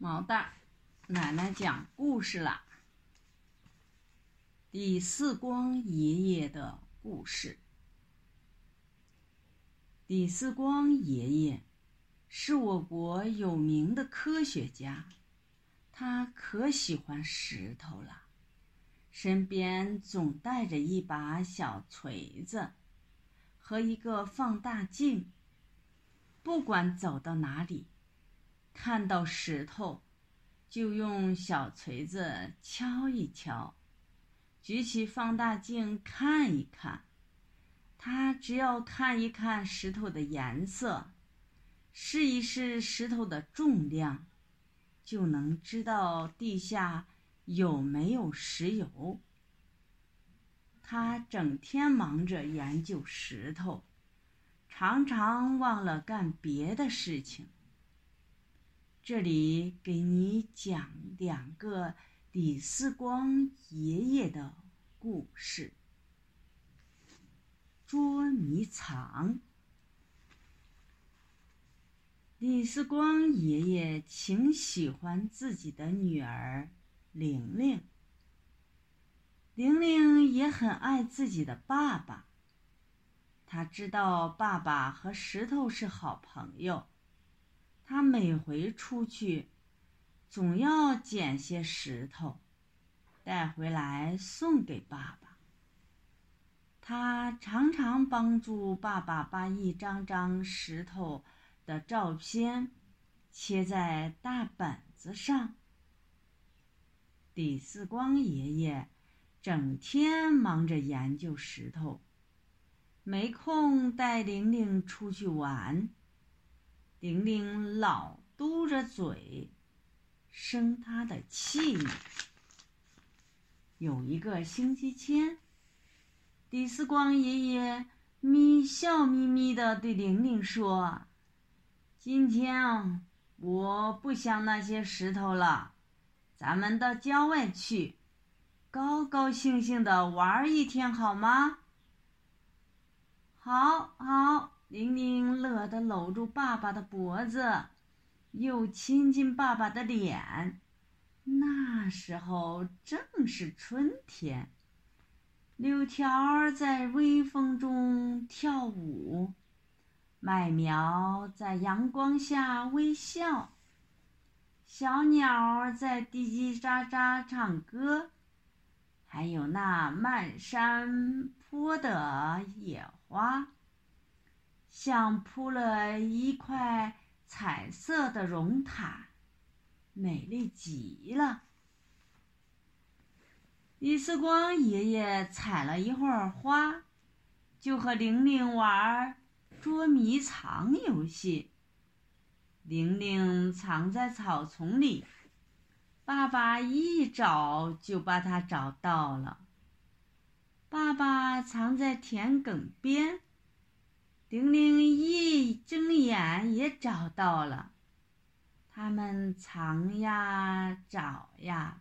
毛蛋，奶奶讲故事啦。李四光爷爷的故事。李四光爷爷是我国有名的科学家，他可喜欢石头了，身边总带着一把小锤子和一个放大镜，不管走到哪里。看到石头，就用小锤子敲一敲，举起放大镜看一看。他只要看一看石头的颜色，试一试石头的重量，就能知道地下有没有石油。他整天忙着研究石头，常常忘了干别的事情。这里给你讲两个李四光爷爷的故事。捉迷藏。李四光爷爷挺喜欢自己的女儿玲玲，玲玲也很爱自己的爸爸。他知道爸爸和石头是好朋友。他每回出去，总要捡些石头，带回来送给爸爸。他常常帮助爸爸把一张张石头的照片贴在大本子上。李四光爷爷整天忙着研究石头，没空带玲玲出去玩。玲玲老嘟着嘴，生他的气。有一个星期天，李四光爷爷咪笑眯眯的对玲玲说：“今天啊我不想那些石头了，咱们到郊外去，高高兴兴的玩一天，好吗？”“好，好。”玲玲乐得搂住爸爸的脖子，又亲亲爸爸的脸。那时候正是春天，柳条在微风中跳舞，麦苗在阳光下微笑，小鸟在叽叽喳喳唱歌，还有那漫山坡的野花。像铺了一块彩色的绒毯，美丽极了。李四光爷爷采了一会儿花，就和玲玲玩捉迷藏游戏。玲玲藏在草丛里，爸爸一找就把它找到了。爸爸藏在田埂边。玲玲一睁眼也找到了，他们藏呀找呀，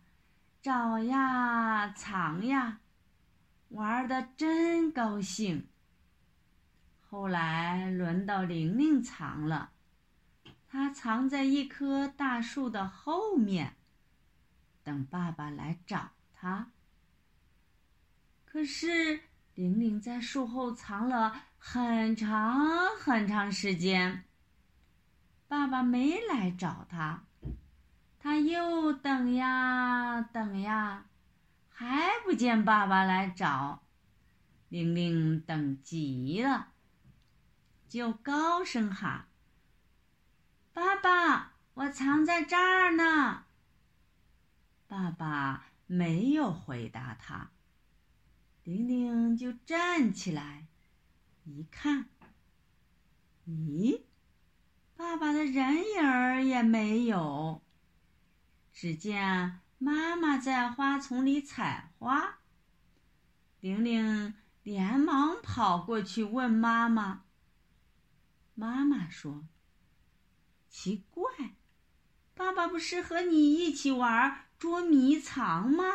找呀藏呀，玩的真高兴。后来轮到玲玲藏了，她藏在一棵大树的后面，等爸爸来找她。可是。玲玲在树后藏了很长很长时间，爸爸没来找她，她又等呀等呀，还不见爸爸来找，玲玲等急了，就高声喊：“爸爸，我藏在这儿呢。”爸爸没有回答她。玲玲就站起来，一看，咦，爸爸的人影儿也没有。只见妈妈在花丛里采花。玲玲连忙跑过去问妈妈。妈妈说：“奇怪，爸爸不是和你一起玩捉迷藏吗？”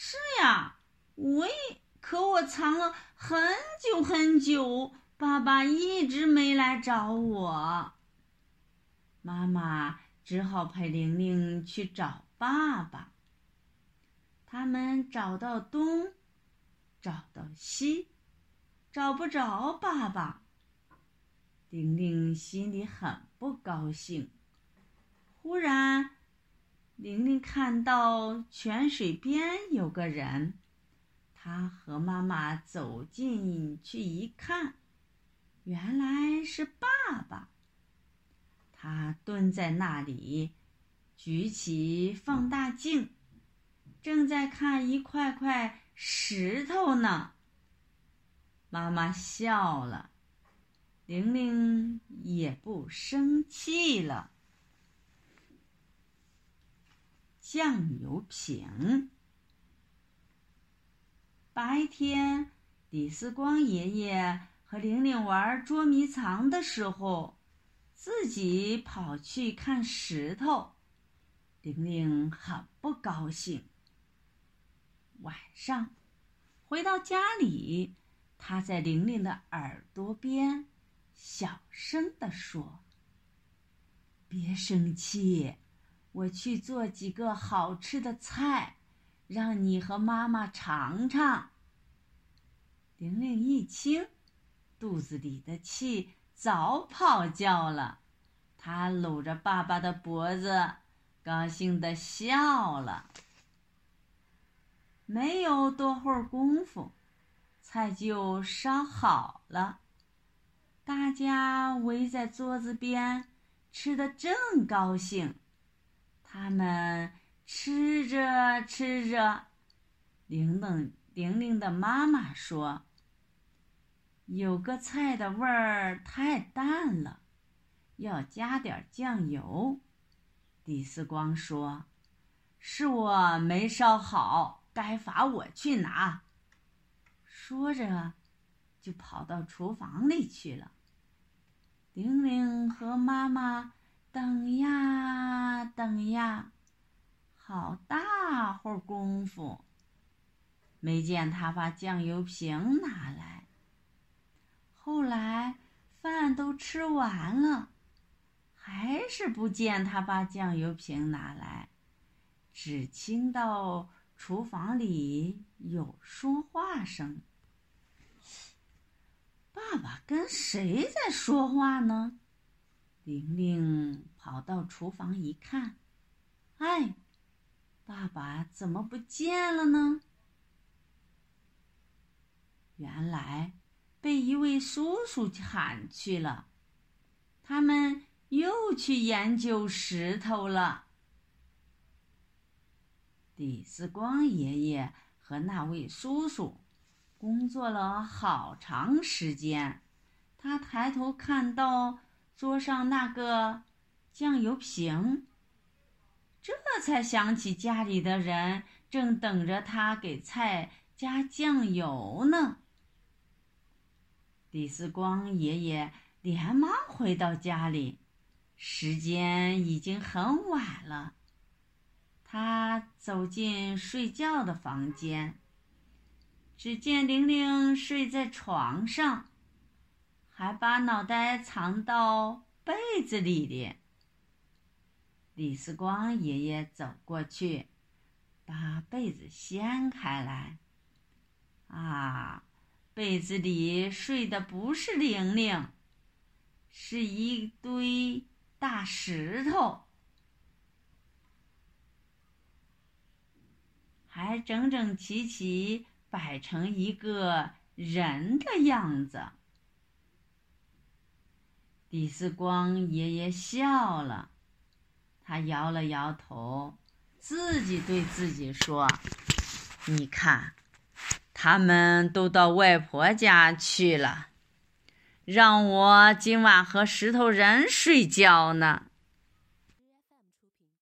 是呀，我也可我藏了很久很久，爸爸一直没来找我。妈妈只好陪玲玲去找爸爸。他们找到东，找到西，找不着爸爸。玲玲心里很不高兴。忽然，玲玲看到泉水边有个人，她和妈妈走进去一看，原来是爸爸。他蹲在那里，举起放大镜，正在看一块块石头呢。妈妈笑了，玲玲也不生气了。酱油瓶。白天，李四光爷爷和玲玲玩捉迷藏的时候。自己跑去看石头，玲玲很不高兴。晚上回到家里，他在玲玲的耳朵边小声地说：“别生气，我去做几个好吃的菜，让你和妈妈尝尝。”玲玲一听，肚子里的气。早跑掉了，她搂着爸爸的脖子，高兴地笑了。没有多会儿功夫，菜就烧好了，大家围在桌子边，吃得正高兴。他们吃着吃着，玲玲玲玲的妈妈说。有个菜的味儿太淡了，要加点酱油。李四光说：“是我没烧好，该罚我去拿。”说着，就跑到厨房里去了。玲玲和妈妈等呀等呀，好大会儿功夫，没见他把酱油瓶拿来。后来饭都吃完了，还是不见他把酱油瓶拿来，只听到厨房里有说话声。爸爸跟谁在说话呢？玲玲跑到厨房一看，哎，爸爸怎么不见了呢？原来。被一位叔叔喊去了，他们又去研究石头了。李四光爷爷和那位叔叔工作了好长时间，他抬头看到桌上那个酱油瓶，这才想起家里的人正等着他给菜加酱油呢。李四光爷爷连忙回到家里，时间已经很晚了。他走进睡觉的房间，只见玲玲睡在床上，还把脑袋藏到被子里的。李四光爷爷走过去，把被子掀开来，啊！被子里睡的不是玲玲，是一堆大石头，还整整齐齐摆成一个人的样子。李四光爷爷笑了，他摇了摇头，自己对自己说：“你看。”他们都到外婆家去了，让我今晚和石头人睡觉呢。